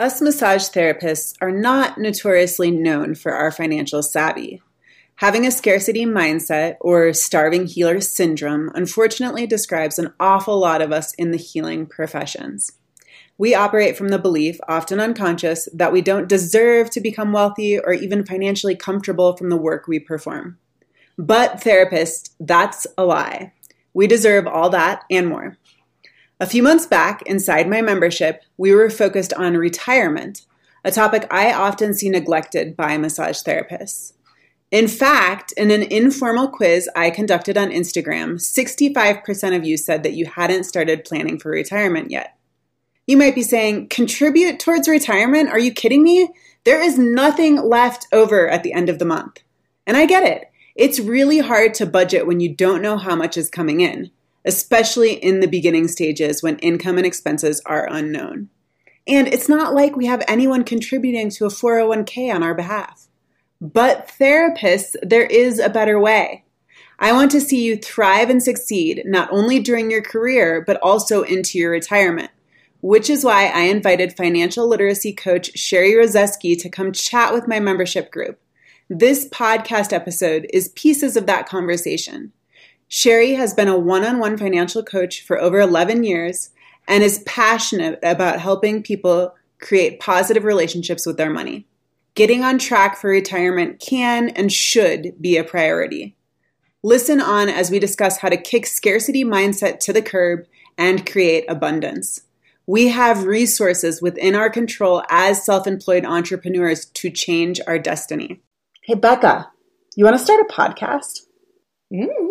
Us massage therapists are not notoriously known for our financial savvy. Having a scarcity mindset or starving healer syndrome unfortunately describes an awful lot of us in the healing professions. We operate from the belief, often unconscious, that we don't deserve to become wealthy or even financially comfortable from the work we perform. But, therapist, that's a lie. We deserve all that and more. A few months back, inside my membership, we were focused on retirement, a topic I often see neglected by massage therapists. In fact, in an informal quiz I conducted on Instagram, 65% of you said that you hadn't started planning for retirement yet. You might be saying, contribute towards retirement? Are you kidding me? There is nothing left over at the end of the month. And I get it. It's really hard to budget when you don't know how much is coming in especially in the beginning stages when income and expenses are unknown. And it's not like we have anyone contributing to a 401k on our behalf. But therapists, there is a better way. I want to see you thrive and succeed not only during your career, but also into your retirement, which is why I invited financial literacy coach Sheri Rozeski to come chat with my membership group. This podcast episode is pieces of that conversation. Sheri has been a one on one financial coach for over 11 years and is passionate about helping people create positive relationships with their money. Getting on track for retirement can and should be a priority. Listen on as we discuss how to kick scarcity mindset to the curb and create abundance. We have resources within our control as self employed entrepreneurs to change our destiny. Hey, Becca, you want to start a podcast? Mm.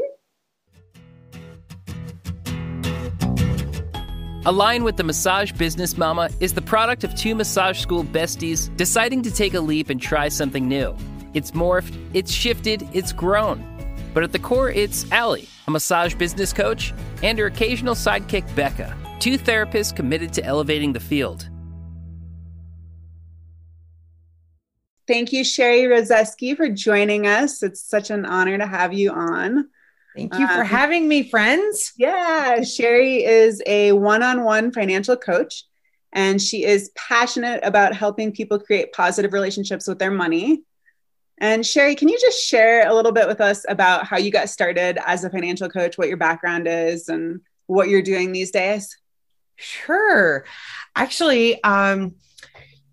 Align with the Massage Business Mama is the product of two massage school besties deciding to take a leap and try something new. It's morphed, it's shifted, it's grown. But at the core, it's Allie, a massage business coach, and her occasional sidekick, Becca, two therapists committed to elevating the field. Thank you, Sheri Rozeski, for joining us. It's such an honor to have you on. Thank you for um, having me, friends. Yeah, Sheri is a one on one financial coach, and she is passionate about helping people create positive relationships with their money. And Sheri, can you just share a little bit with us about how you got started as a financial coach, what your background is, and what you're doing these days? Sure. Actually, um,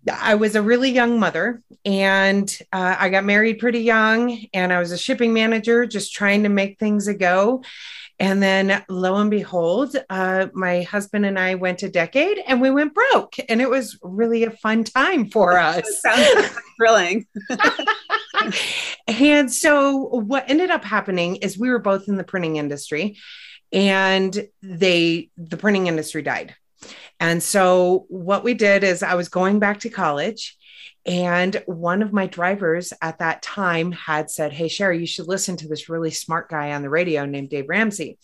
I was a really young mother and uh, I got married pretty young and I was a shipping manager just trying to make things a go. And then lo and behold, uh, my husband and I went a decade and we went broke. And it was really a fun time for us. sounds thrilling. and so what ended up happening is we were both in the printing industry and they the printing industry died and so what we did is I was going back to college and one of my drivers at that time had said, Hey, Sheri, you should listen to this really smart guy on the radio named Dave Ramsey.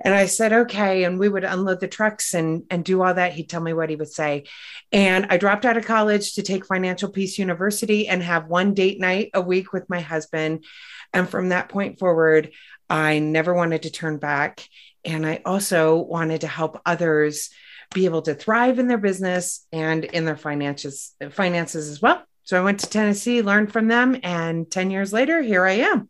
And I said, okay. And we would unload the trucks and, and do all that. He'd tell me what he would say. And I dropped out of college to take Financial Peace University and have one date night a week with my husband. And from that point forward, I never wanted to turn back. And I also wanted to help others be able to thrive in their business and in their finances finances as well. So I went to Tennessee, learned from them, and 10 years later, here I am.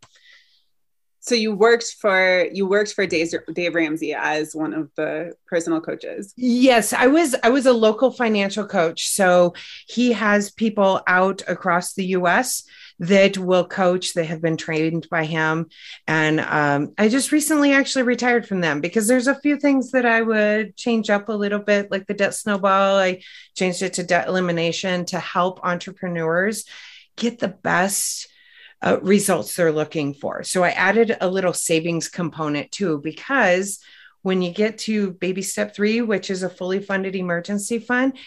So you worked for you worked for Dave, Dave Ramsey as one of the personal coaches. Yes, I was I was a local financial coach. So he has people out across the US that will coach that have been trained by him. And um, I just recently actually retired from them because there's a few things that I would change up a little bit, like the debt snowball. I changed it to debt elimination to help entrepreneurs get the best. Uh, results they're looking for. So I added a little savings component too, because when you get to baby step three, which is a fully funded emergency fund,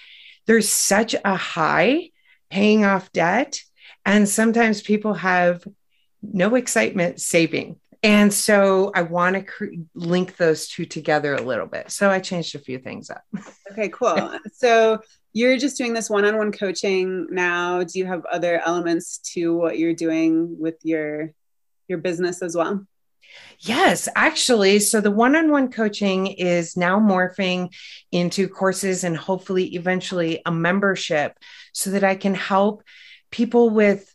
there's such a high paying off debt and sometimes people have no excitement saving. And so I want to cr- link those two together a little bit. So I changed a few things up. Okay, cool. so you're just doing this one-on-one coaching now. Do you have other elements to what you're doing with your your business as well? Yes, actually. So the one on one coaching is now morphing into courses and hopefully eventually a membership so that I can help people with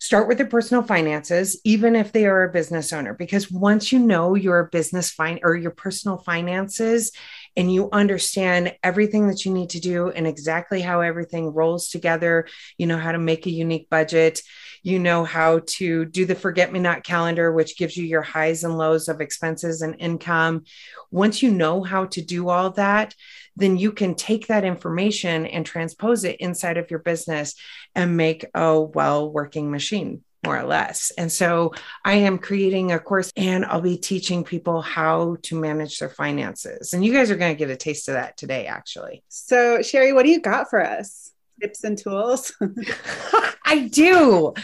start with their personal finances even if they are a business owner because once you know your business fine or your personal finances and you understand everything that you need to do and exactly how everything rolls together you know how to make a unique budget you know how to do the forget me not calendar which gives you your highs and lows of expenses and income once you know how to do all that then you can take that information and transpose it inside of your business and make a well working machine more or less. And so I am creating a course and I'll be teaching people how to manage their finances. And you guys are going to get a taste of that today, actually. So, Sheri, what do you got for us? Tips and tools? I do.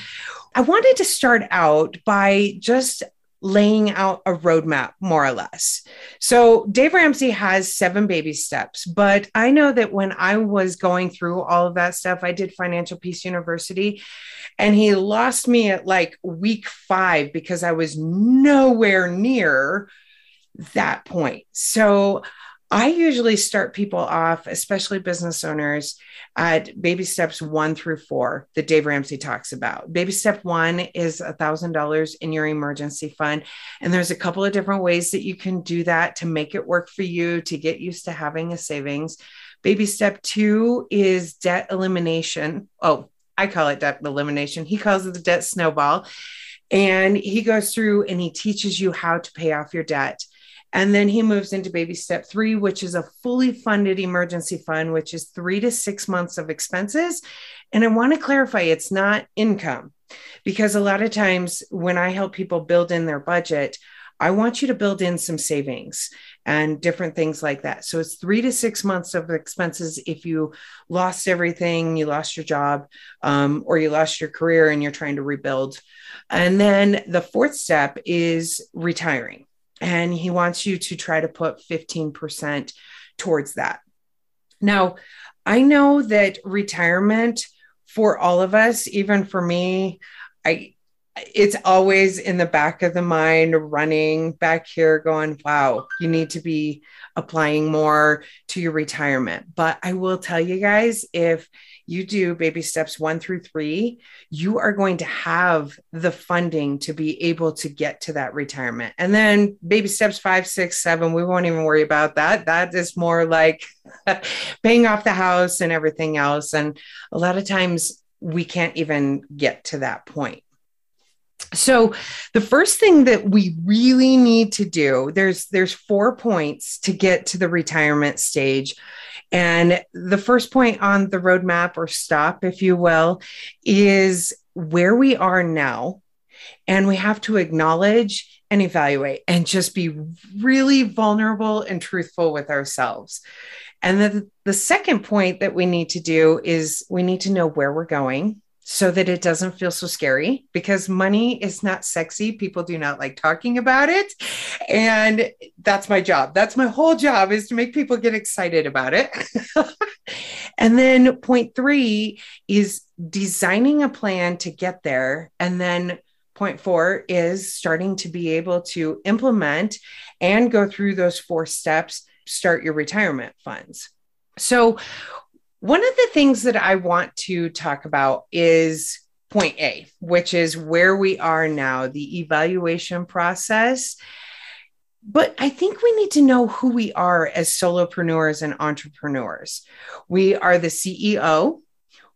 I wanted to start out by just laying out a roadmap, more or less. So, Dave Ramsey has seven baby steps, but I know that when I was going through all of that stuff, I did Financial Peace University, and he lost me at like week five because I was nowhere near that point. So, I usually start people off, especially business owners, at baby steps one through four that Dave Ramsey talks about. Baby step one is a $1,000 in your emergency fund. And there's a couple of different ways that you can do that to make it work for you to get used to having a savings. Baby step two is debt elimination. Oh, I call it debt elimination. He calls it the debt snowball. And he goes through and he teaches you how to pay off your debt. And then he moves into baby step three, which is a fully funded emergency fund, which is three to six months of expenses. And I want to clarify it's not income because a lot of times when I help people build in their budget, I want you to build in some savings and different things like that. So it's three to six months of expenses if you lost everything, you lost your job, um, or you lost your career and you're trying to rebuild. And then the fourth step is retiring and he wants you to try to put 15% towards that. Now, I know that retirement for all of us, even for me, I it's always in the back of the mind running back here going wow you need to be applying more to your retirement but i will tell you guys if you do baby steps one through three, you are going to have the funding to be able to get to that retirement. And then baby steps five, six, seven, we won't even worry about that. That is more like paying off the house and everything else. And a lot of times we can't even get to that point. So the first thing that we really need to do there's there's four points to get to the retirement stage and the first point on the roadmap or stop, if you will, is where we are now. And we have to acknowledge and evaluate and just be really vulnerable and truthful with ourselves. And then the second point that we need to do is we need to know where we're going so that it doesn't feel so scary because money is not sexy. People do not like talking about it. And that's my job. That's my whole job is to make people get excited about it. and then point three is designing a plan to get there. And then point four is starting to be able to implement and go through those four steps, start your retirement funds. So, one of the things that I want to talk about is point A, which is where we are now, the evaluation process. But I think we need to know who we are as solopreneurs and entrepreneurs. We are the CEO,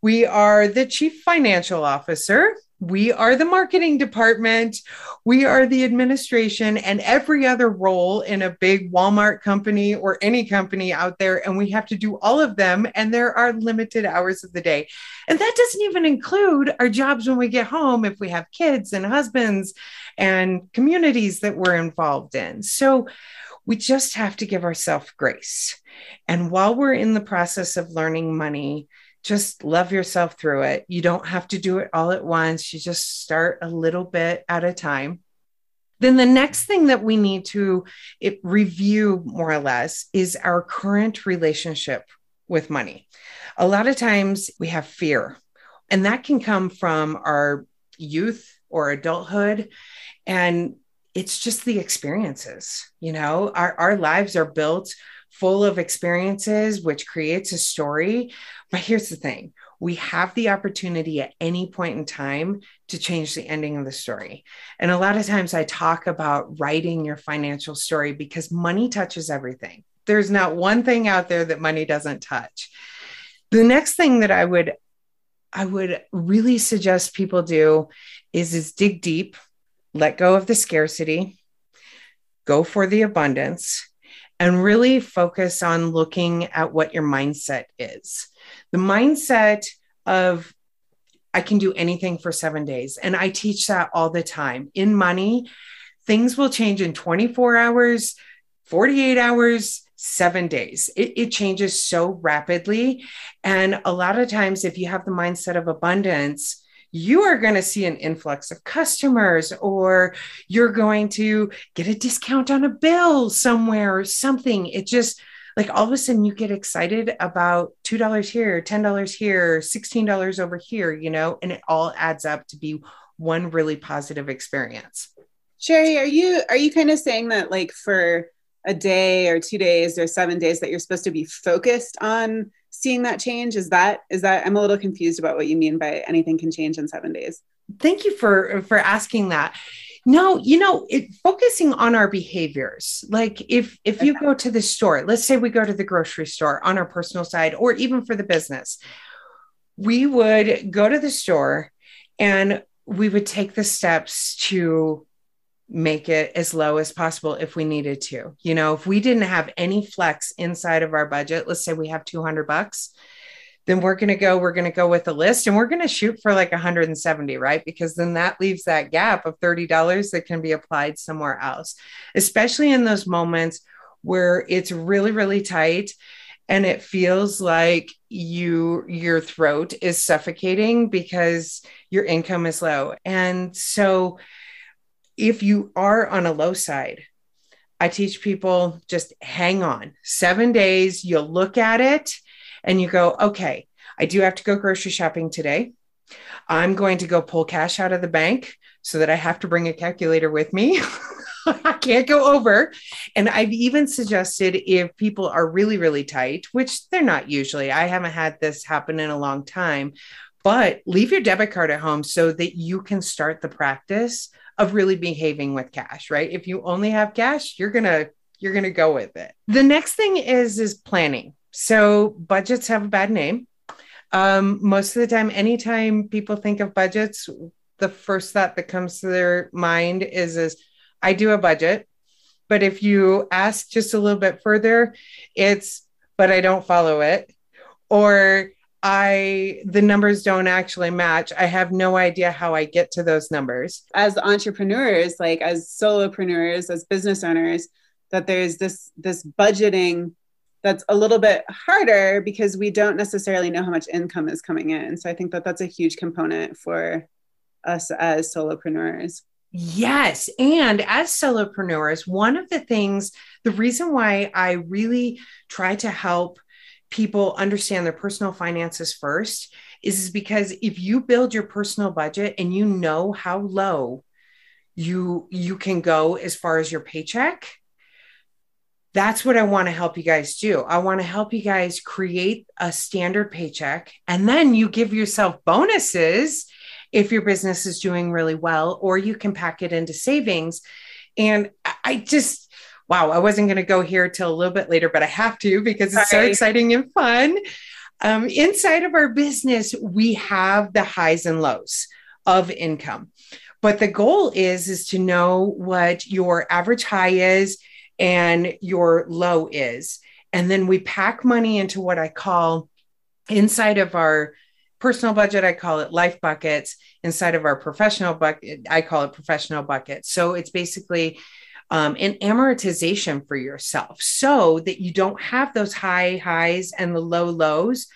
we are the chief financial officer, we are the marketing department, we are the administration, and every other role in a big Walmart company or any company out there. And we have to do all of them. And there are limited hours of the day. And that doesn't even include our jobs when we get home if we have kids and husbands and communities that we're involved in. So we just have to give ourselves grace. And while we're in the process of learning money, just love yourself through it. You don't have to do it all at once. You just start a little bit at a time. Then the next thing that we need to it, review more or less is our current relationship with money. A lot of times we have fear, and that can come from our youth or adulthood. And it's just the experiences. You know, our, our lives are built full of experiences, which creates a story. But here's the thing we have the opportunity at any point in time to change the ending of the story. And a lot of times I talk about writing your financial story because money touches everything. There's not one thing out there that money doesn't touch. The next thing that I would I would really suggest people do is is dig deep, let go of the scarcity, go for the abundance and really focus on looking at what your mindset is. The mindset of, I can do anything for seven days. And I teach that all the time. In money, things will change in 24 hours, 48 hours, seven days. It, it, changes so rapidly. And a lot of times, if you have the mindset of abundance, you are going to see an influx of customers, or you're going to get a discount on a bill somewhere or something. It just, like all of a sudden you get excited about $2 here, $10 here, $16 over here, you know, and it all adds up to be one really positive experience. Sheri, are you are you kind of saying that like for a day or two days or seven days that you're supposed to be focused on seeing that change? Is that is that I'm a little confused about what you mean by anything can change in seven days. Thank you for for asking that. No, you know, it, focusing on our behaviors. Like if if you go to the store, let's say we go to the grocery store on our personal side, or even for the business, we would go to the store and we would take the steps to make it as low as possible if we needed to. You know, if we didn't have any flex inside of our budget, let's say we have 200 bucks, then we're going to go we're going to go with a list and we're going to shoot for like 170 right because then that leaves that gap of $30 that can be applied somewhere else especially in those moments where it's really really tight and it feels like you your throat is suffocating because your income is low and so if you are on a low side i teach people just hang on 7 days you'll look at it and you go, okay, I do have to go grocery shopping today. I'm going to go pull cash out of the bank so that I have to bring a calculator with me. I can't go over. And I've even suggested if people are really, really tight, which they're not usually, I haven't had this happen in a long time, but leave your debit card at home so that you can start the practice of really behaving with cash, right? If you only have cash, you're going to you're going to go with it. The next thing is is planning. So budgets have a bad name. Um, most of the time, anytime people think of budgets, the first thought that comes to their mind is, is I do a budget. But if you ask just a little bit further, it's, but I don't follow it. Or I the numbers don't actually match. I have no idea how I get to those numbers. As entrepreneurs, like as solopreneurs, as business owners, that there's this this budgeting that's a little bit harder because we don't necessarily know how much income is coming in. So I think that that's a huge component for us as solopreneurs. Yes. And as solopreneurs, one of the things, the reason why I really try to help people understand their personal finances first is because if you build your personal budget and you know how low you you can go as far as your paycheck that's what I want to help you guys do. I want to help you guys create a standard paycheck and then you give yourself bonuses if your business is doing really well, or you can pack it into savings. And I just, wow, I wasn't going to go here till a little bit later, but I have to because it's Sorry. so exciting and fun. Um, inside of our business, we have the highs and lows of income. But the goal is is to know what your average high is and your low is. And then we pack money into what I call inside of our personal budget, I call it life buckets. Inside of our professional bucket, I call it professional buckets. So it's basically um, an amortization for yourself so that you don't have those high highs and the low lows.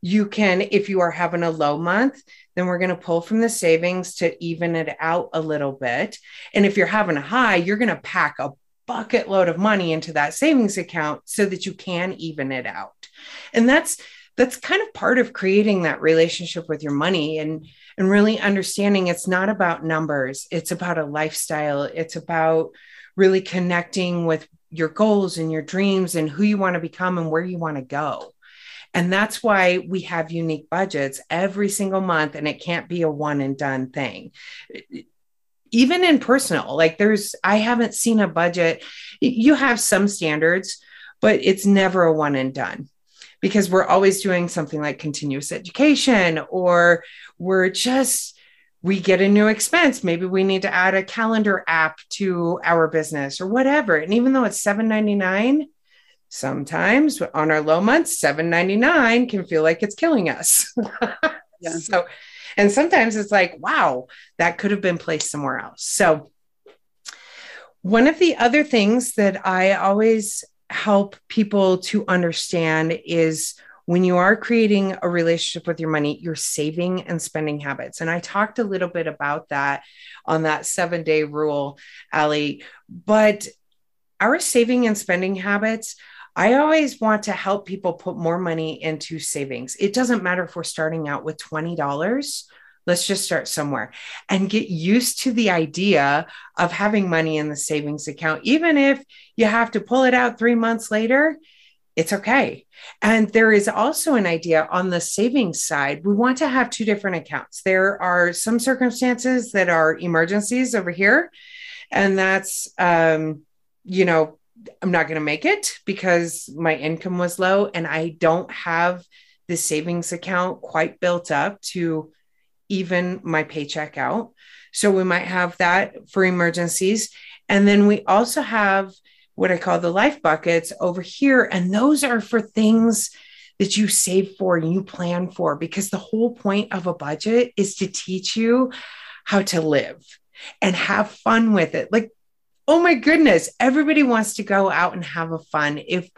You can, if you are having a low month, then we're going to pull from the savings to even it out a little bit. And if you're having a high, you're going to pack a bucket load of money into that savings account so that you can even it out. And that's that's kind of part of creating that relationship with your money and and really understanding it's not about numbers it's about a lifestyle it's about really connecting with your goals and your dreams and who you want to become and where you want to go. And that's why we have unique budgets every single month and it can't be a one and done thing. Even in personal like there's i haven't seen a budget. You have some standards but it's never a one and done because we're always doing something like continuous education or we're just we get a new expense. Maybe we need to add a calendar app to our business or whatever. And even though it's 7.99 sometimes on our low months 7.99 can feel like it's killing us. Yeah. so and sometimes it's like wow that could have been placed somewhere else. So one of the other things that i always help people to understand is when you are creating a relationship with your money, your saving and spending habits. And I talked a little bit about that on that seven day rule, Allie. But our saving and spending habits, I always want to help people put more money into savings. It doesn't matter if we're starting out with $20 Let's just start somewhere and get used to the idea of having money in the savings account. Even if you have to pull it out three months later, it's okay. And there is also an idea on the savings side. We want to have two different accounts. There are some circumstances that are emergencies over here. And that's, um, you know, I'm not going to make it because my income was low and I don't have the savings account quite built up to even my paycheck out. So we might have that for emergencies. And then we also have what I call the life buckets over here. And those are for things that you save for and you plan for, because the whole point of a budget is to teach you how to live and have fun with it. Like, oh my goodness, everybody wants to go out and have a fun. If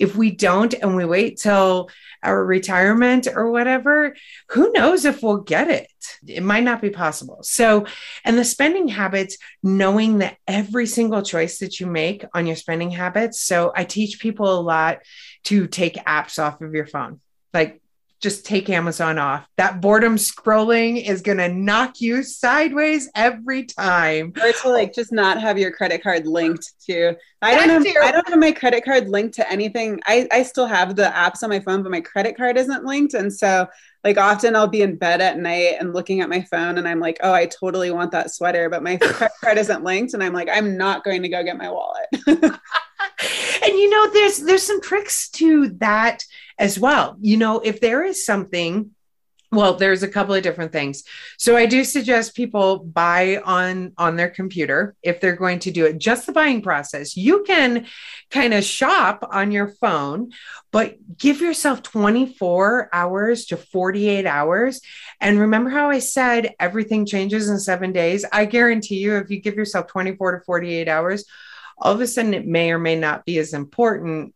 if we don't and we wait till our retirement or whatever, who knows if we'll get it? It might not be possible. So, and the spending habits, knowing that every single choice that you make on your spending habits. So, I teach people a lot to take apps off of your phone. Like just take Amazon off. That boredom scrolling is going to knock you sideways every time. Or to like just not have your credit card linked to. I don't have. I don't have my credit card linked to anything. I I still have the apps on my phone, but my credit card isn't linked, and so like often I'll be in bed at night and looking at my phone, and I'm like, oh, I totally want that sweater, but my credit card isn't linked, and I'm like, I'm not going to go get my wallet. and you know, there's there's some tricks to that as well. You know, if there is something well there's a couple of different things. So i do suggest people buy on on their computer if they're going to do it. Just the buying process. You can kind of shop on your phone but give yourself 24 hours to 48 hours. And remember how i said everything changes in 7 days? I guarantee you if you give yourself 24 to 48 hours all of a sudden it may or may not be as important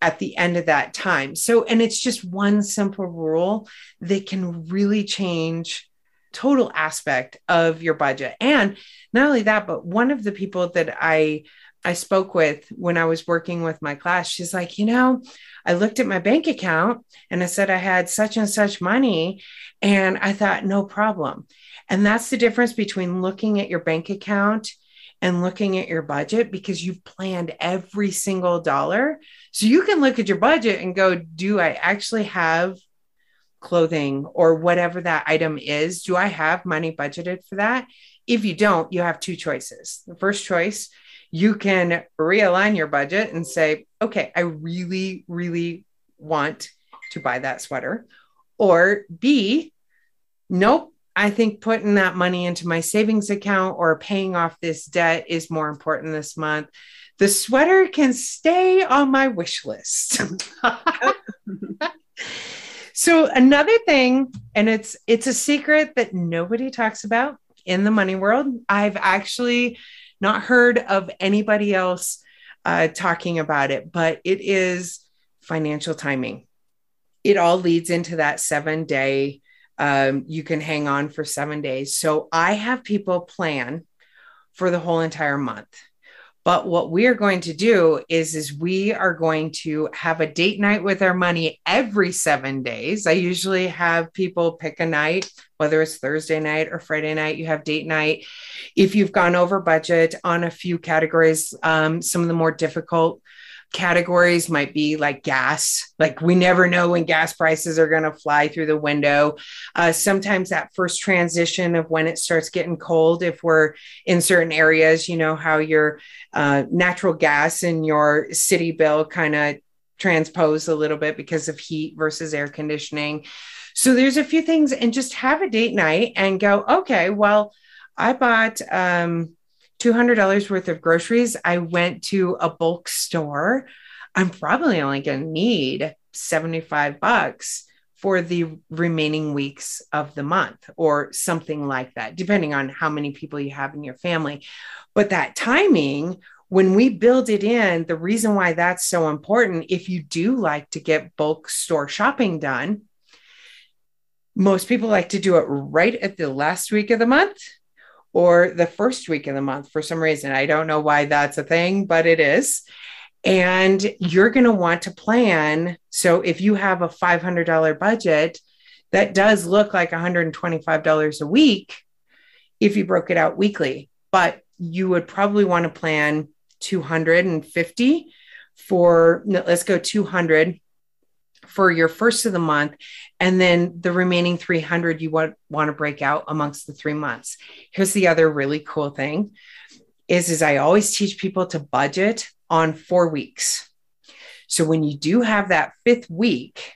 at the end of that time. So, and it's just one simple rule that can really change total aspect of your budget. And not only that, but one of the people that I I spoke with when I was working with my class, she's like, you know, I looked at my bank account and I said I had such and such money. And I thought, no problem. And that's the difference between looking at your bank account and looking at your budget because you've planned every single dollar. So you can look at your budget and go, do I actually have clothing or whatever that item is? Do I have money budgeted for that? If you don't, you have two choices. The first choice, you can realign your budget and say, okay, I really, really want to buy that sweater. Or B, nope, I think putting that money into my savings account or paying off this debt is more important this month. The sweater can stay on my wish list. so another thing and it's it's a secret that nobody talks about in the money world. I've actually not heard of anybody else uh, talking about it, but it is financial timing. It all leads into that seven day um, you can hang on for seven days. So I have people plan for the whole entire month. But what we are going to do is, is we are going to have a date night with our money every seven days. I usually have people pick a night, whether it's Thursday night or Friday night, you have date night. If you've gone over budget on a few categories, um, some of the more difficult categories might be like gas. Like we never know when gas prices are going to fly through the window. Uh, sometimes that first transition of when it starts getting cold if we're in certain areas you know how your uh, natural gas in your city bill kind of transpose a little bit because of heat versus air conditioning. So there's a few things and just have a date night and go okay well i bought um, $200 worth of groceries, I went to a bulk store. I'm probably only going to need 75 bucks for the remaining weeks of the month or something like that, depending on how many people you have in your family. But that timing, when we build it in, the reason why that's so important, if you do like to get bulk store shopping done, most people like to do it right at the last week of the month or the first week of the month for some reason. I don't know why that's a thing, but it is. And you're going to want to plan. So if you have a $500 budget, that does look like $125 a week if you broke it out weekly, but you would probably want to plan 250 for let's go 200 for your first of the month and then the remaining 300 you want, want to break out amongst the three months. Here's the other really cool thing is is i always teach people to budget on four weeks. So when you do have that fifth week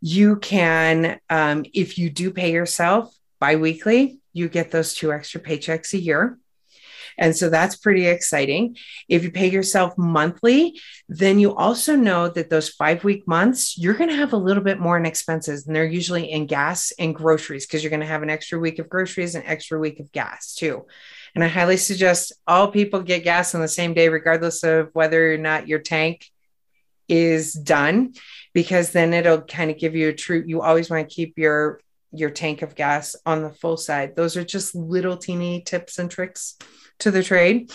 you can um, if you do pay yourself biweekly you get those two extra paychecks a year and so that's pretty exciting. If you pay yourself monthly, then you also know that those five week months, you're going to have a little bit more in expenses. And they're usually in gas and groceries because you're going to have an extra week of groceries and extra week of gas too. And I highly suggest all people get gas on the same day, regardless of whether or not your tank is done, because then it'll kind of give you a true, you always want to keep your your tank of gas on the full side. Those are just little teeny tips and tricks to the trade.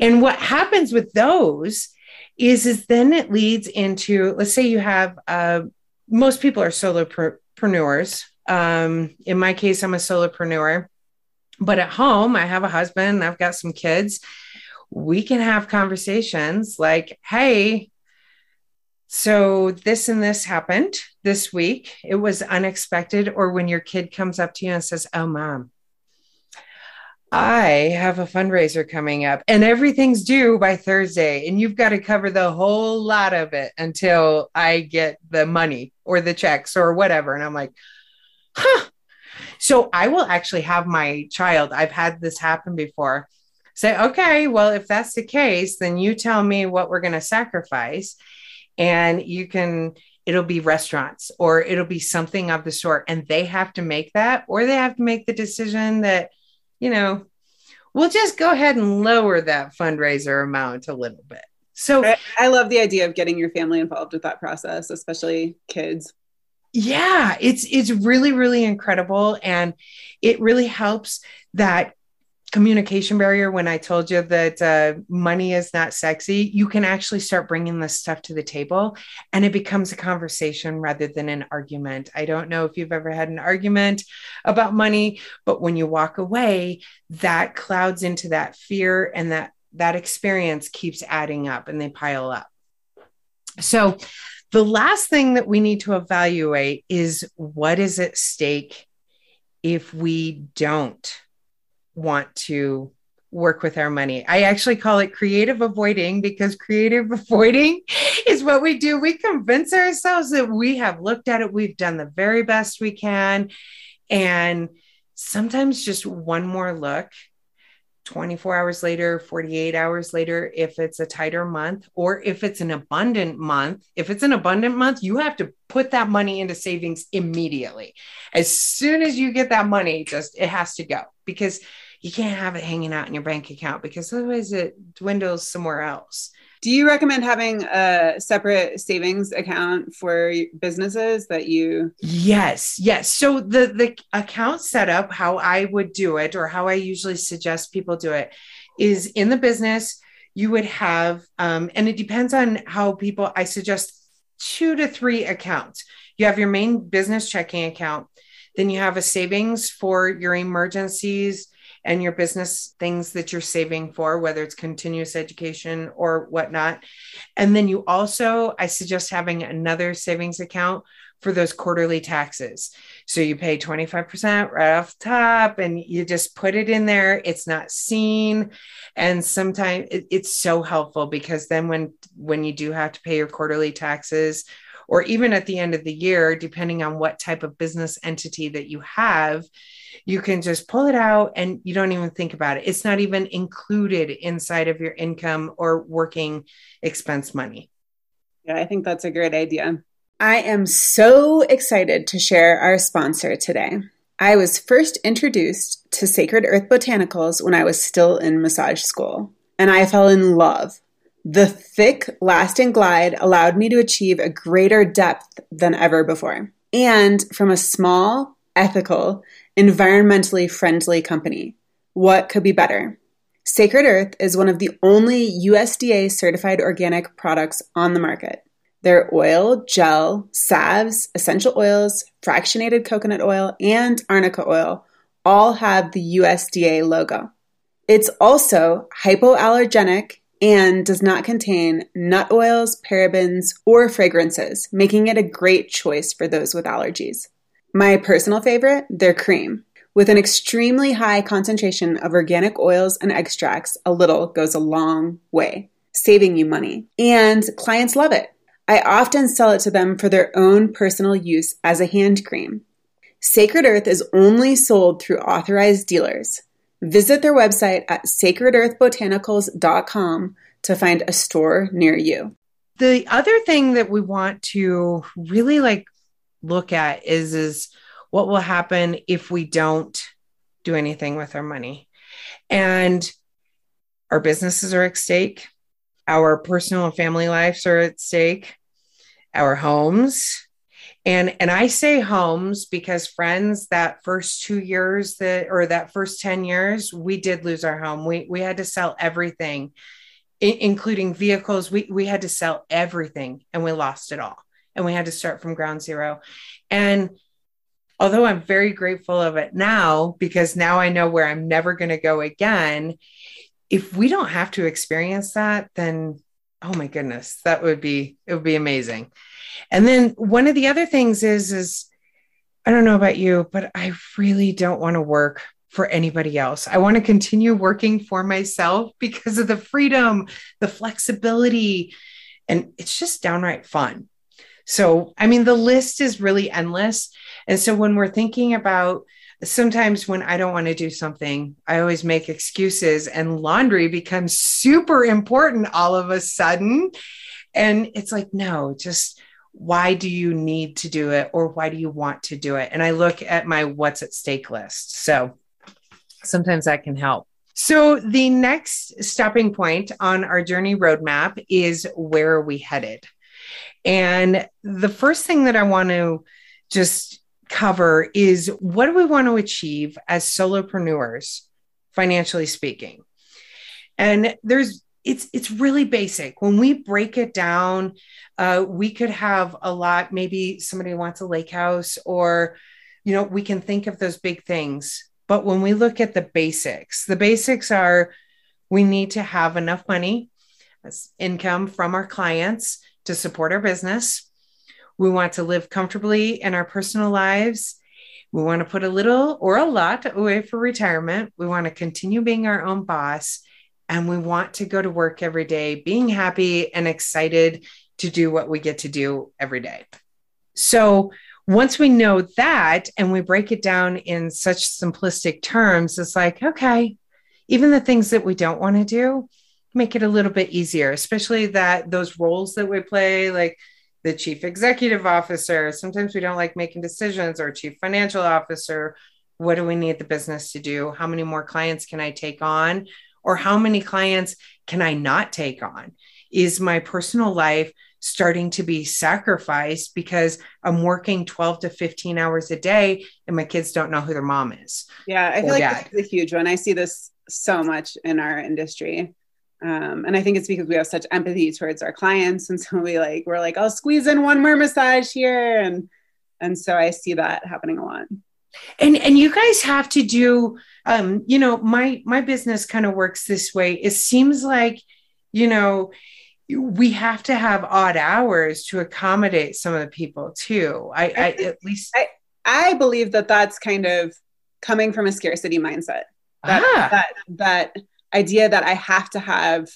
and what happens with those is is then it leads into let's say you have uh, most people are solopreneurs. Um, in my case, I'm a solopreneur, but at home I have a husband, I've got some kids. We can have conversations like, "Hey, so this and this happened this week. It was unexpected." Or when your kid comes up to you and says, "Oh, mom, I have a fundraiser coming up and everything's due by Thursday, and you've got to cover the whole lot of it until I get the money or the checks or whatever. And I'm like, huh. So I will actually have my child, I've had this happen before, say, okay, well, if that's the case, then you tell me what we're going to sacrifice. And you can, it'll be restaurants or it'll be something of the sort. And they have to make that, or they have to make the decision that, you know, we'll just go ahead and lower that fundraiser amount a little bit. So I love the idea of getting your family involved with that process, especially kids. Yeah, it's it's really really incredible and it really helps that communication barrier when I told you that uh, money is not sexy, you can actually start bringing this stuff to the table and it becomes a conversation rather than an argument. I don't know if you've ever had an argument about money, but when you walk away, that clouds into that fear and that that experience keeps adding up and they pile up. So, the last thing that we need to evaluate is what is at stake if we don't want to work with our money. I actually call it creative avoiding because creative avoiding is what we do. We convince ourselves that we have looked at it, we've done the very best we can. And sometimes just one more look 24 hours later, 48 hours later, if it's a tighter month, or if it's an abundant month. If it's an abundant month, you have to put that money into savings immediately. As soon as you get that money, just it has to go because you can't have it hanging out in your bank account because otherwise it dwindles somewhere else. Do you recommend having a separate savings account for businesses that you Yes, yes. So the the account setup how I would do it or how I usually suggest people do it is in the business, you would have, um, and it depends on how people, I suggest two to three accounts. You have your main business checking account, then you have a savings for your emergencies and your business things that you're saving for, whether it's continuous education or whatnot. And then you also, I suggest having another savings account for those quarterly taxes. So you pay 25% right off the top and you just put it in there. It's not seen. And sometimes it, it's so helpful because then when when you do have to pay your quarterly taxes, or even at the end of the year, depending on what type of business entity that you have, you can just pull it out and you don't even think about it. It's not even included inside of your income or working expense money. Yeah, I think that's a great idea. I am so excited to share our sponsor today. I was first introduced to Sacred Earth Botanicals when I was still in massage school, and I fell in love. The thick, lasting glide allowed me to achieve a greater depth than ever before. And from a small, ethical, environmentally friendly company. What could be better? Sacred Earth is one of the only USDA certified organic products on the market. Their oil, gel, salves, essential oils, fractionated coconut oil, and arnica oil all have the USDA logo. It's also hypoallergenic and does not contain nut oils, parabens, or fragrances, making it a great choice for those with allergies. My personal favorite, their cream. With an extremely high concentration of organic oils and extracts, a little goes a long way, saving you money. And clients love it. I often sell it to them for their own personal use as a hand cream. Sacred Earth is only sold through authorized dealers. Visit their website at sacredearthbotanicals.com to find a store near you. The other thing that we want to really like look at is is what will happen if we don't do anything with our money. And our businesses are at stake our personal and family lives are at stake, our homes. And and I say homes because friends that first 2 years that or that first 10 years we did lose our home. We we had to sell everything including vehicles. We we had to sell everything and we lost it all. And we had to start from ground zero. And although I'm very grateful of it now because now I know where I'm never going to go again, if we don't have to experience that, then oh my goodness, that would be it would be amazing. And then one of the other things is is I don't know about you, but I really don't want to work for anybody else. I want to continue working for myself because of the freedom, the flexibility, and it's just downright fun. So, I mean, the list is really endless. And so when we're thinking about sometimes when I don't want to do something, I always make excuses, and laundry becomes super important all of a sudden. And it's like, no, just why do you need to do it or why do you want to do it? And I look at my what's at stake list. So sometimes that can help. So, the next stopping point on our journey roadmap is where are we headed? And the first thing that I want to just cover is what do we want to achieve as solopreneurs, financially speaking? And there's it's it's really basic. When we break it down, uh, we could have a lot. Maybe somebody wants a lake house, or you know, we can think of those big things. But when we look at the basics, the basics are we need to have enough money, income from our clients to support our business. We want to live comfortably in our personal lives. We want to put a little or a lot away for retirement. We want to continue being our own boss. And we want to go to work every day being happy and excited to do what we get to do every day. So, once we know that and we break it down in such simplistic terms, it's like, okay, even the things that we don't want to do, make it a little bit easier, especially that those roles that we play, like the chief executive officer. Sometimes we don't like making decisions or chief financial officer. What do we need the business to do? How many more clients can I take on? Or how many clients can I not take on? Is my personal life starting to be sacrificed because I'm working 12 to 15 hours a day and my kids don't know who their mom is? Yeah, I feel like that's a huge one. I see this so much in our industry. Um, and I think it's because we have such empathy towards our clients. And so we like, we're like, I'll squeeze in one more massage here. And, and so I see that happening a lot. And, and you guys have to do, um, you know, my, my business kind of works this way. It seems like, you know, we have to have odd hours to accommodate some of the people too. I, I at least I, I believe that that's kind of coming from a scarcity mindset. That, ah. that, that idea that I have to have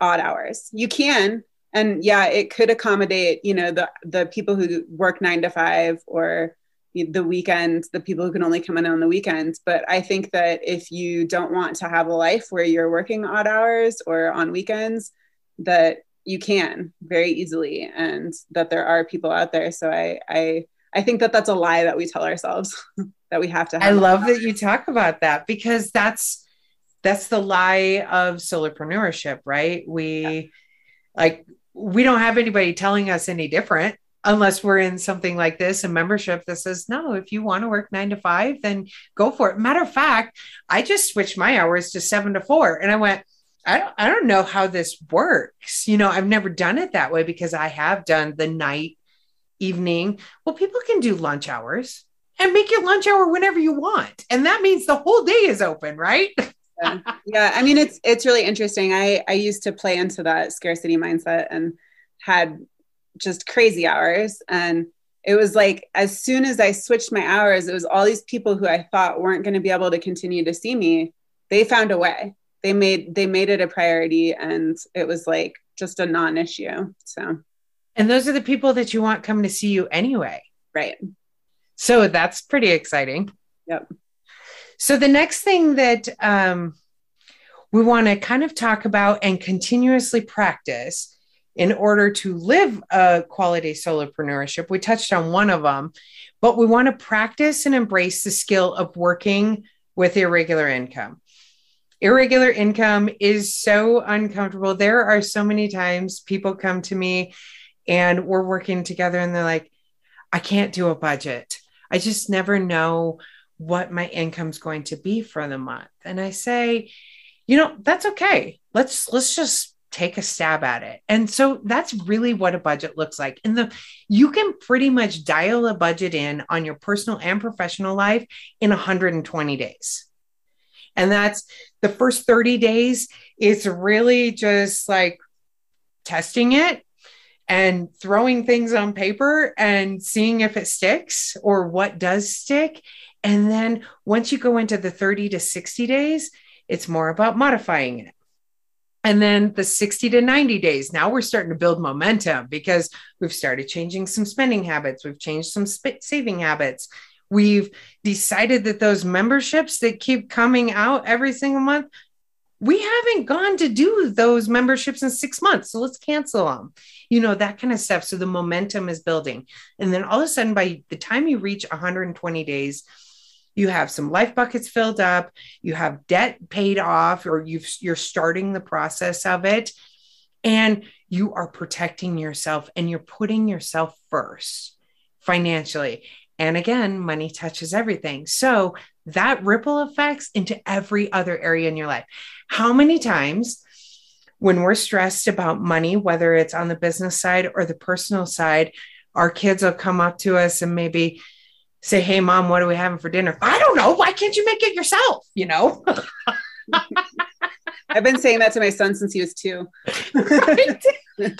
odd hours. You can, and yeah, it could accommodate, you know, the the people who work nine to five or the weekends, the people who can only come in on the weekends. But I think that if you don't want to have a life where you're working odd hours or on weekends, that you can very easily, and that there are people out there. So I I I think that that's a lie that we tell ourselves that we have to. Have I love that you talk about that because that's that's the lie of solopreneurship, right? We yeah. like we don't have anybody telling us any different unless we're in something like this a membership that says no if you want to work nine to five then go for it matter of fact i just switched my hours to seven to four and i went i don't i don't know how this works you know i've never done it that way because i have done the night evening well people can do lunch hours and make your lunch hour whenever you want and that means the whole day is open right yeah. yeah i mean it's it's really interesting. I i used to play into that scarcity mindset and had just crazy hours. And it was like as soon as i switched my hours it was all these people who i thought weren't going to be able to continue to see me they found a way. They made they made it a priority and it was like just a non-issue so. And those are the people that you want coming to see you anyway. Right. So that's pretty exciting. Yep so the next thing that um, we want to kind of talk about and continuously practice in order to live a quality solopreneurship, we touched on one of them, but we want to practice and embrace the skill of working with irregular income. Irregular income is so uncomfortable. There are so many times people come to me and we're working together and they're like, I can't do a budget. I just never know what my income's going to be for the month. And I say, you know, that's okay. Let's let's just take a stab at it. And so that's really what a budget looks like. And the you can pretty much dial a budget in on your personal and professional life in 120 days. And that's the first 30 days it's really just like testing it and throwing things on paper and seeing if it sticks or what does stick and then once you go into the 30 to 60 days, it's more about modifying it. And then the 60 to 90 days, now we're starting to build momentum because we've started changing some spending habits, we've changed some sp- saving habits. We've decided that those memberships that keep coming out every single month, we haven't gone to do those memberships in six months. So let's cancel them, you know, that kind of stuff. So the momentum is building. And then all of a sudden, by the time you reach 120 days, you have some life buckets filled up, you have debt paid off, or you've, you're starting the process of it, and you are protecting yourself and you're putting yourself first financially. And again, money touches everything. So that ripple effects into every other area in your life. How many times when we're stressed about money, whether it's on the business side or the personal side, our kids will come up to us and maybe say, Hey, mom, what are we having for dinner? I don't know. Why can't you make it yourself? You know? I've been saying that to my son since he was two.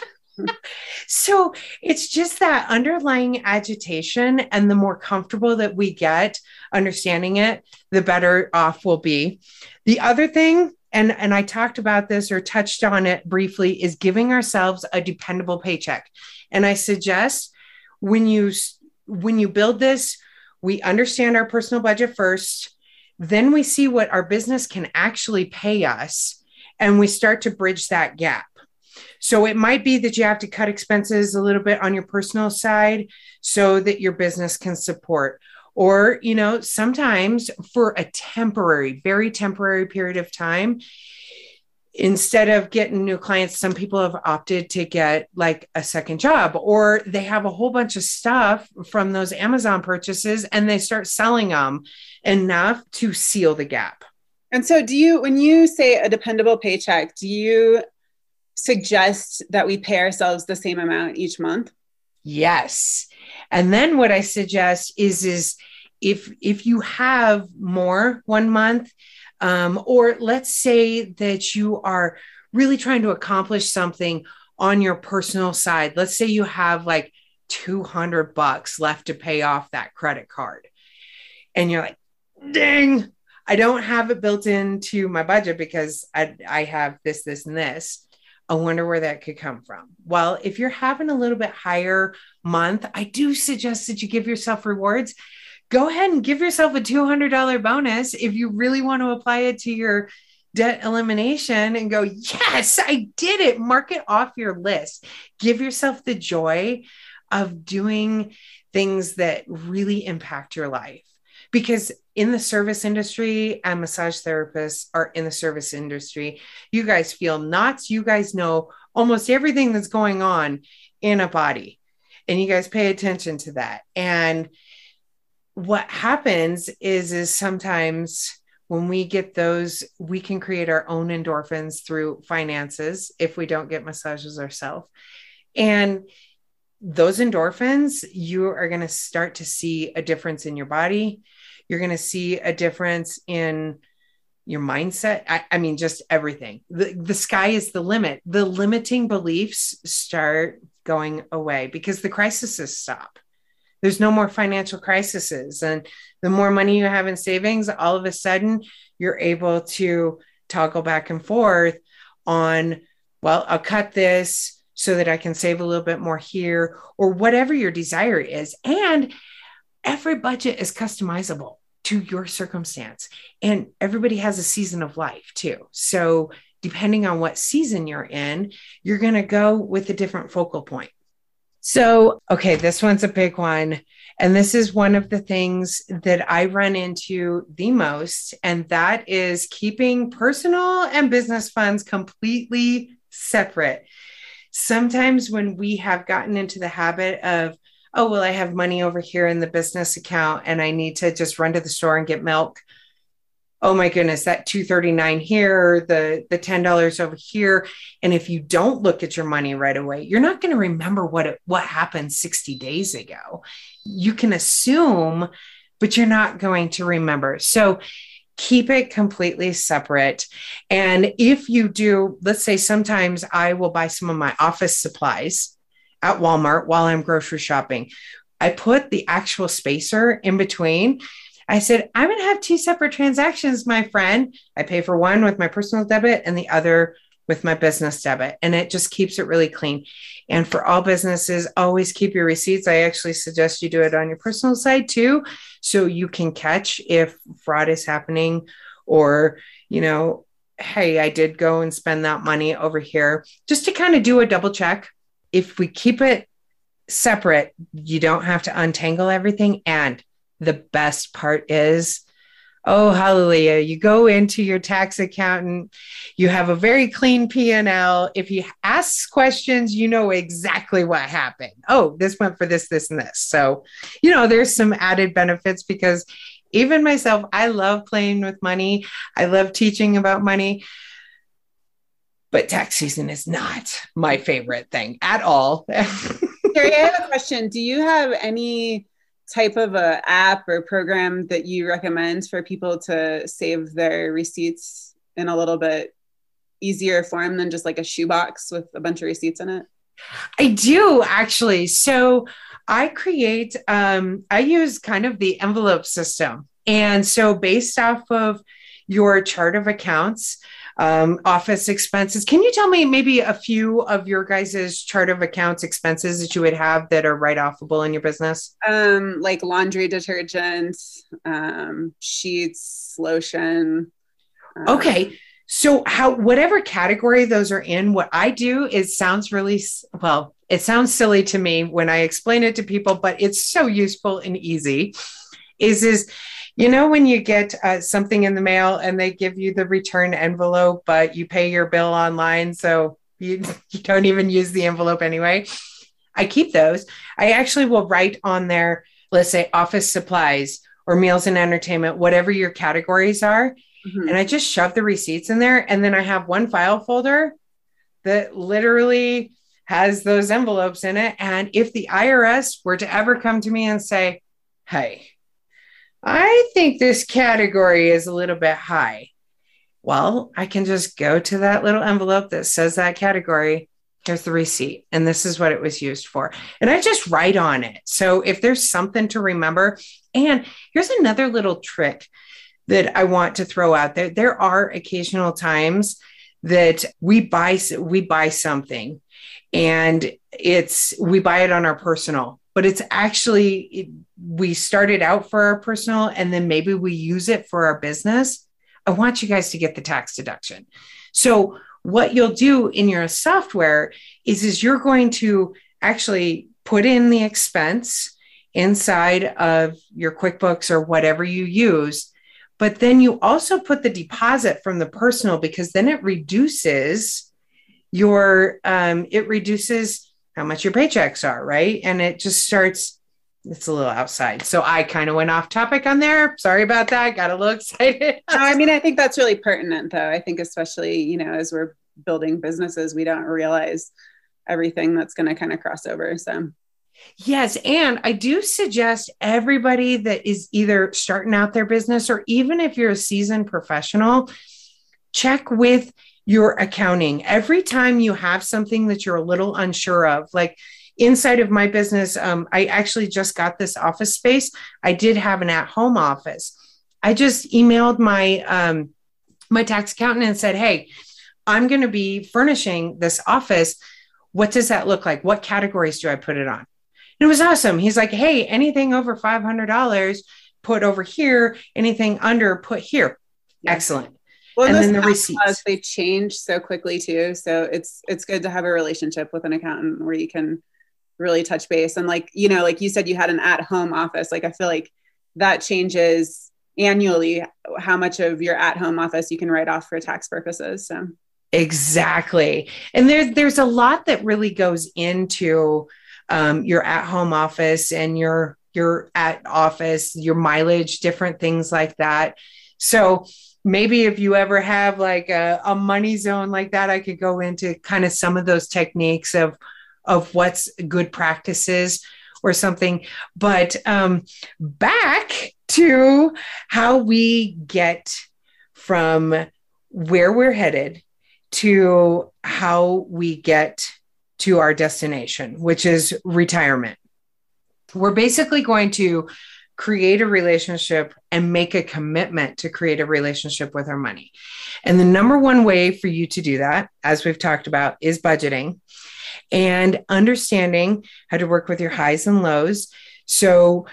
so it's just that underlying agitation. And the more comfortable that we get understanding it, the better off we'll be. The other thing, and, and I talked about this or touched on it briefly, is giving ourselves a dependable paycheck. And I suggest when you when you build this we understand our personal budget first, then we see what our business can actually pay us, and we start to bridge that gap. So it might be that you have to cut expenses a little bit on your personal side so that your business can support. Or, you know, sometimes for a temporary, very temporary period of time, instead of getting new clients, some people have opted to get like a second job or they have a whole bunch of stuff from those Amazon purchases and they start selling them enough to seal the gap. And so, do you, when you say a dependable paycheck, do you suggest that we pay ourselves the same amount each month? Yes. And then what I suggest is is if if you have more one month, um, or let's say that you are really trying to accomplish something on your personal side. Let's say you have like 200 bucks left to pay off that credit card. And you're like, dang, I don't have it built into my budget because I, I have this, this, and this. I wonder where that could come from. Well, if you're having a little bit higher month, I do suggest that you give yourself rewards. Go ahead and give yourself a $200 bonus if you really want to apply it to your debt elimination and go, Yes, I did it. Mark it off your list. Give yourself the joy of doing things that really impact your life. Because in the service industry and massage therapists are in the service industry. You guys feel knots. You guys know almost everything that's going on in a body. And you guys pay attention to that. And what happens is is sometimes when we get those we can create our own endorphins through finances if we don't get massages ourselves and those endorphins you are going to start to see a difference in your body you're going to see a difference in your mindset. I, I, mean, just everything. The, the sky is the limit. The limiting beliefs start going away because the crises stop. There's no more financial crises. And the more money you have in savings, all of a sudden you're able to toggle back and forth on, well, I'll cut this so that I can save a little bit more here or whatever your desire is. And every budget is customizable to your circumstance. And everybody has a season of life too. So, depending on what season you're in, you're going to go with a different focal point. So, okay, this one's a big one. And this is one of the things that I run into the most, and that is keeping personal and business funds completely separate. Sometimes when we have gotten into the habit of oh, well, I have money over here in the business account and I need to just run to the store and get milk. Oh my goodness, that 239 here, the the $10 over here. And if you don't look at your money right away, you're not going to remember what it, what happened 60 days ago. You can assume, but you're not going to remember. So keep it completely separate. And if you do, let's say sometimes I will buy some of my office supplies at Walmart while I'm grocery shopping. I put the actual spacer in between. I said, I'm going to have two separate transactions, my friend. I pay for one with my personal debit and the other with my business debit. And it just keeps it really clean. And for all businesses, always keep your receipts. I actually suggest you do it on your personal side too, so you can catch if fraud is happening or, you know, hey, I did go and spend that money over here just to kind of do a double check if we keep it separate, you don't have to untangle everything. And the best part is, oh hallelujah you go into your tax accountant you have a very clean p&l if he asks questions you know exactly what happened. Oh this went for this this and this. So you know there's some added benefits because even myself i love playing with money. I love teaching about money. But tax season is not my favorite thing at all. Carrie, I have a question. Do you have any type of a app or program that you recommend for people to save their receipts in a little bit easier form than just like a shoebox with a bunch of receipts in it? I do actually. So I create, um, I use kind of the envelope system. And so based off of your chart of accounts, um, office expenses. Can you tell me maybe a few of your guys' chart of accounts expenses that you would have that are write offable in your business? Um, like laundry detergent, um, sheets, lotion. Um, okay. So how whatever category those are in, what I do is sounds really well, it sounds silly to me when I explain it to people, but it's so useful and easy. Is is you know, when you get uh, something in the mail and they give you the return envelope, but you pay your bill online, so you, you don't even use the envelope anyway. I keep those. I actually will write on there, let's say office supplies or meals and entertainment, whatever your categories are. mm-hmm. and I just shove the receipts in there. And then I have one file folder that literally has those envelopes in it. And if the IRS were to ever come to me and say, hey, I think this category is a little bit high. Well, I can just go to that little envelope that says that category. Here's the receipt, and this is what it was used for. And I just write on it. So if there's something to remember, and here's another little trick that I want to throw out there. There are occasional times that we buy we buy something and it's we buy it on our personal but it's actually it, we started out for our personal and then maybe we use it for our business. I want you guys to get the tax deduction. So what you'll do in your software is is you're going to actually put in the expense inside of your quickbooks or whatever you use but then you also put the deposit from the personal because then it reduces your um, it reduces how much your paychecks are, right? And it just starts it's a little outside. So I kind of went off topic on there. Sorry about that. Got a little excited. I mean, I think that's really pertinent though. I think especially, you know, as we're building businesses, we don't realize everything that's going to kind of cross over. So Yes. And I do suggest everybody that is either starting out their business or even if you're a seasoned professional, check with your accounting. Every time you have something that you're a little unsure of, like inside of my business, um, I actually just got this office space. I did have an at home office. I just emailed my, um, my tax accountant and said, Hey, I'm going to be furnishing this office. What does that look like? What categories do I put it on? it was awesome. He's like, hey, anything over $500, put over here. Anything under, put here. Excellent. Well, and then the receipts. They change so quickly too. So it's it's good to have a relationship with an accountant where you can really touch base. And like, you know, like you said, you had an at-home office. Like I feel like that changes annually how much of your at-home office you can write off for tax purposes. So exactly. And there's there's a lot that really goes into um, your at home office and your your at office, your mileage, different things like that. So maybe if you ever have like a, a money zone like that, I could go into kind of some of those techniques of of what's good practices or something. But um, back to how we get from where we're headed to how we get to our destination, which is retirement. We're basically going to create a relationship and make a commitment to create a relationship with our money. And the number one way for you to do that, as we've talked about, is budgeting and understanding how to work with your highs and lows. So,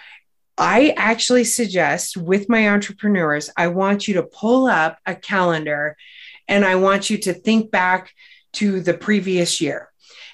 I actually suggest with my entrepreneurs, I want you to pull up a calendar and I want you to think back to the previous year.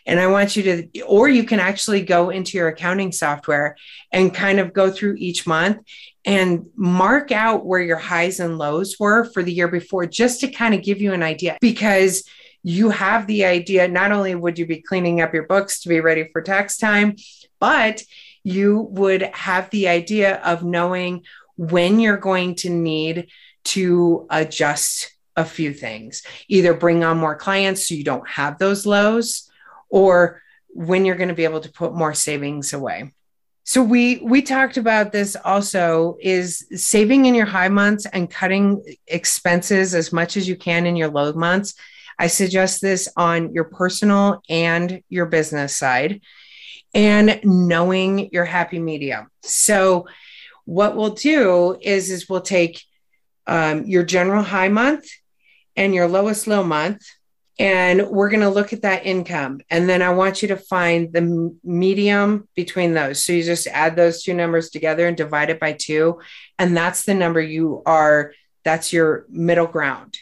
And I want you to, or you can actually go into your accounting software and kind of go through each month and mark out where your highs and lows were for the year before, just to kind of give you an idea. Because you have the idea, not only would you be cleaning up your books to be ready for tax time, but you would have the idea of knowing when you're going to need to adjust a few things, either bring on more clients so you don't have those lows or when you're going to be able to put more savings away. So we we talked about this also is saving in your high months and cutting expenses as much as you can in your low months. I suggest this on your personal and your business side and knowing your happy medium. So what we'll do is is we'll take um, your general high month and your lowest low month and we're going to look at that income. And then i want you to find the medium between those. So you just add those two numbers together and divide it by two and that's the number you are that's your middle ground.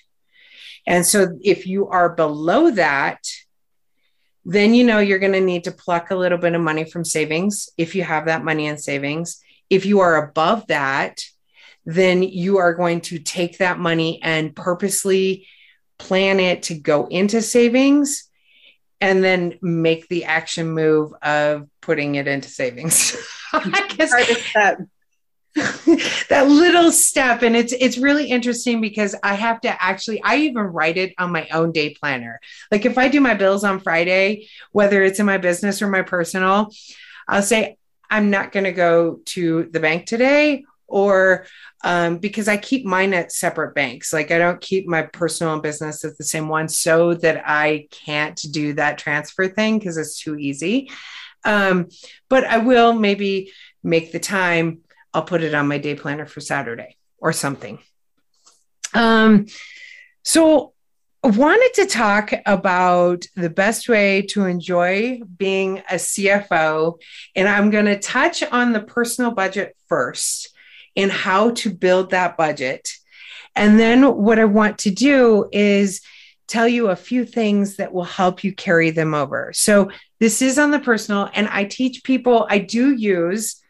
And so if you are below that then you know you're going to need to pluck a little bit of money from savings if you have that money in savings. If you are above that then you are going to take that money and purposely plan it to go into savings and then make the action move of putting it into savings. I guess that little step. And it's it's really interesting because i have to actually i even write it on my own day planner. Like if i do my bills on friday whether it's in my business or my personal i'll say i'm not going to go to the bank today or um, because I keep mine at separate banks. Like I don't keep my personal and business at the same one so that I can't do that transfer thing because it's too easy. Um, but I will maybe make the time. I'll put it on my day planner for Saturday or something. Um, so I wanted to talk about the best way to enjoy being a CFO. And I'm going to touch on the personal budget first and how to build that budget. And then what I want to do is tell you a few things that will help you carry them over. So this is on the personal, and I teach people, I do use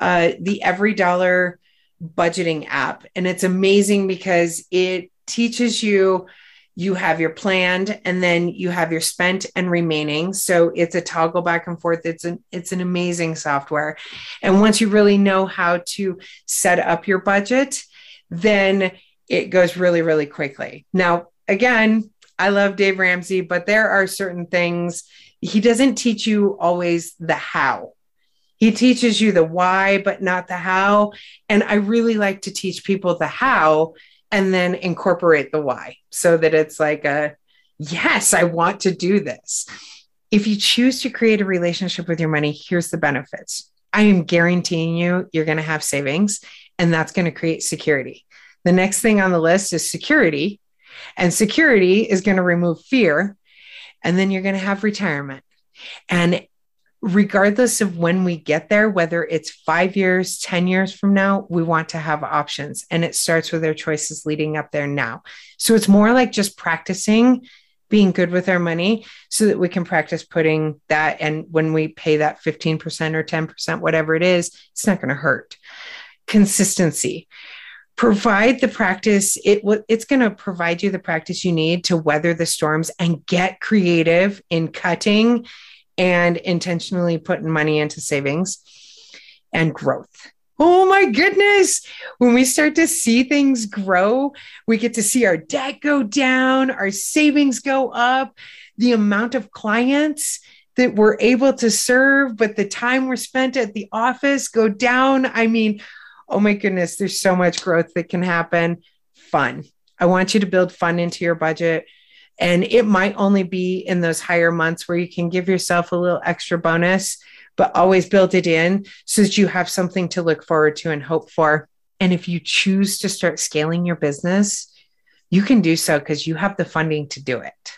uh, the EveryDollar budgeting app. And it's amazing because it teaches you you have your planned and then you have your spent and remaining. So it's a toggle back and forth. It's an it's an amazing software. And once you really know how to set up your budget then it goes really really quickly. Now again i love dave ramsey but there are certain things. He doesn't teach you always the how. He teaches you the why but not the how. And i really like to teach people the how and then incorporate the why so that it's like a yes, I want to do this. If you choose to create a relationship with your money, here's the benefits. I am guaranteeing you, you're going to have savings, and that's going to create security. The next thing on the list is security, and security is going to remove fear. And then you're going to have retirement. And regardless of when we get there, whether it's five years, 10 years from now, we want to have options. And it starts with our choices leading up there now. So it's more like just practicing being good with our money so that we can practice putting that. And when we pay that 15% or 10%, whatever it is, it's not going to hurt. Consistency. Provide the practice. It it's going to provide you the practice you need to weather the storms and get creative in cutting and intentionally putting money into savings and growth. Oh my goodness. When we start to see things grow, we get to see our debt go down, our savings go up, the amount of clients that we're able to serve, but the time we're spent at the office go down. I mean, oh my goodness, there's so much growth that can happen. Fun. I want you to build fun into your budget. And it might only be in those higher months where you can give yourself a little extra bonus, but always build it in so that you have something to look forward to and hope for. And if you choose to start scaling your business, you can do so because you have the funding to do it.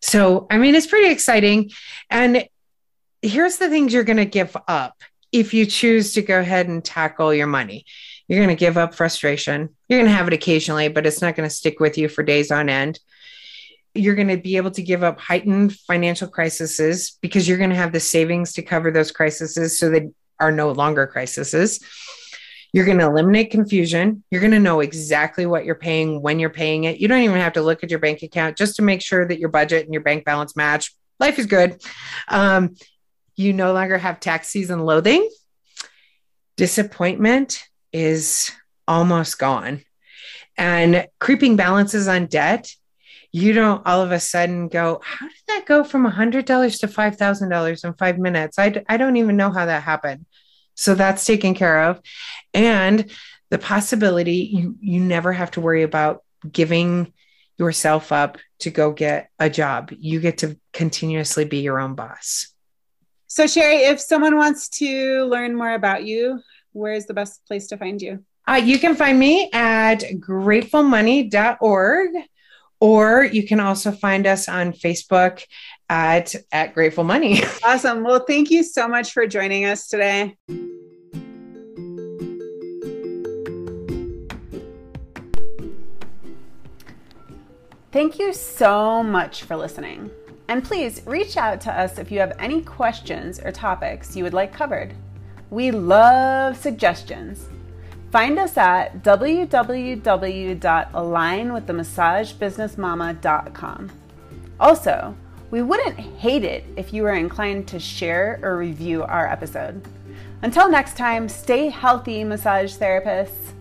So, I mean, it's pretty exciting. And here's the things you're going to give up if you choose to go ahead and tackle your money. You're going to give up frustration. You're going to have it occasionally, but it's not going to stick with you for days on end you're going to be able to give up heightened financial crises because you're going to have the savings to cover those crises so they are no longer crises. You're going to eliminate confusion. You're going to know exactly what you're paying when you're paying it. You don't even have to look at your bank account just to make sure that your budget and your bank balance match. Life is good. Um, you no longer have tax season loathing. Disappointment is almost gone. And creeping balances on debt you don't all of a sudden go, how did that go from $100 to $5,000 in five minutes? I, I don't even know how that happened. So that's taken care of. And the possibility you, you never have to worry about giving yourself up to go get a job. You get to continuously be your own boss. So, Sheri, if someone wants to learn more about you, where's the best place to find you? Uh, you can find me at gratefulmoney.org or you can also find us on Facebook at at Grateful Money. Awesome. Well, thank you so much for joining us today. Thank you so much for listening. And please reach out to us if you have any questions or topics you would like covered. We love suggestions. Find us at www.alignwiththemassagebusinessmama.com. Also, We wouldn't hate it if you were inclined to share or review our episode. Until next time, stay healthy, massage therapists.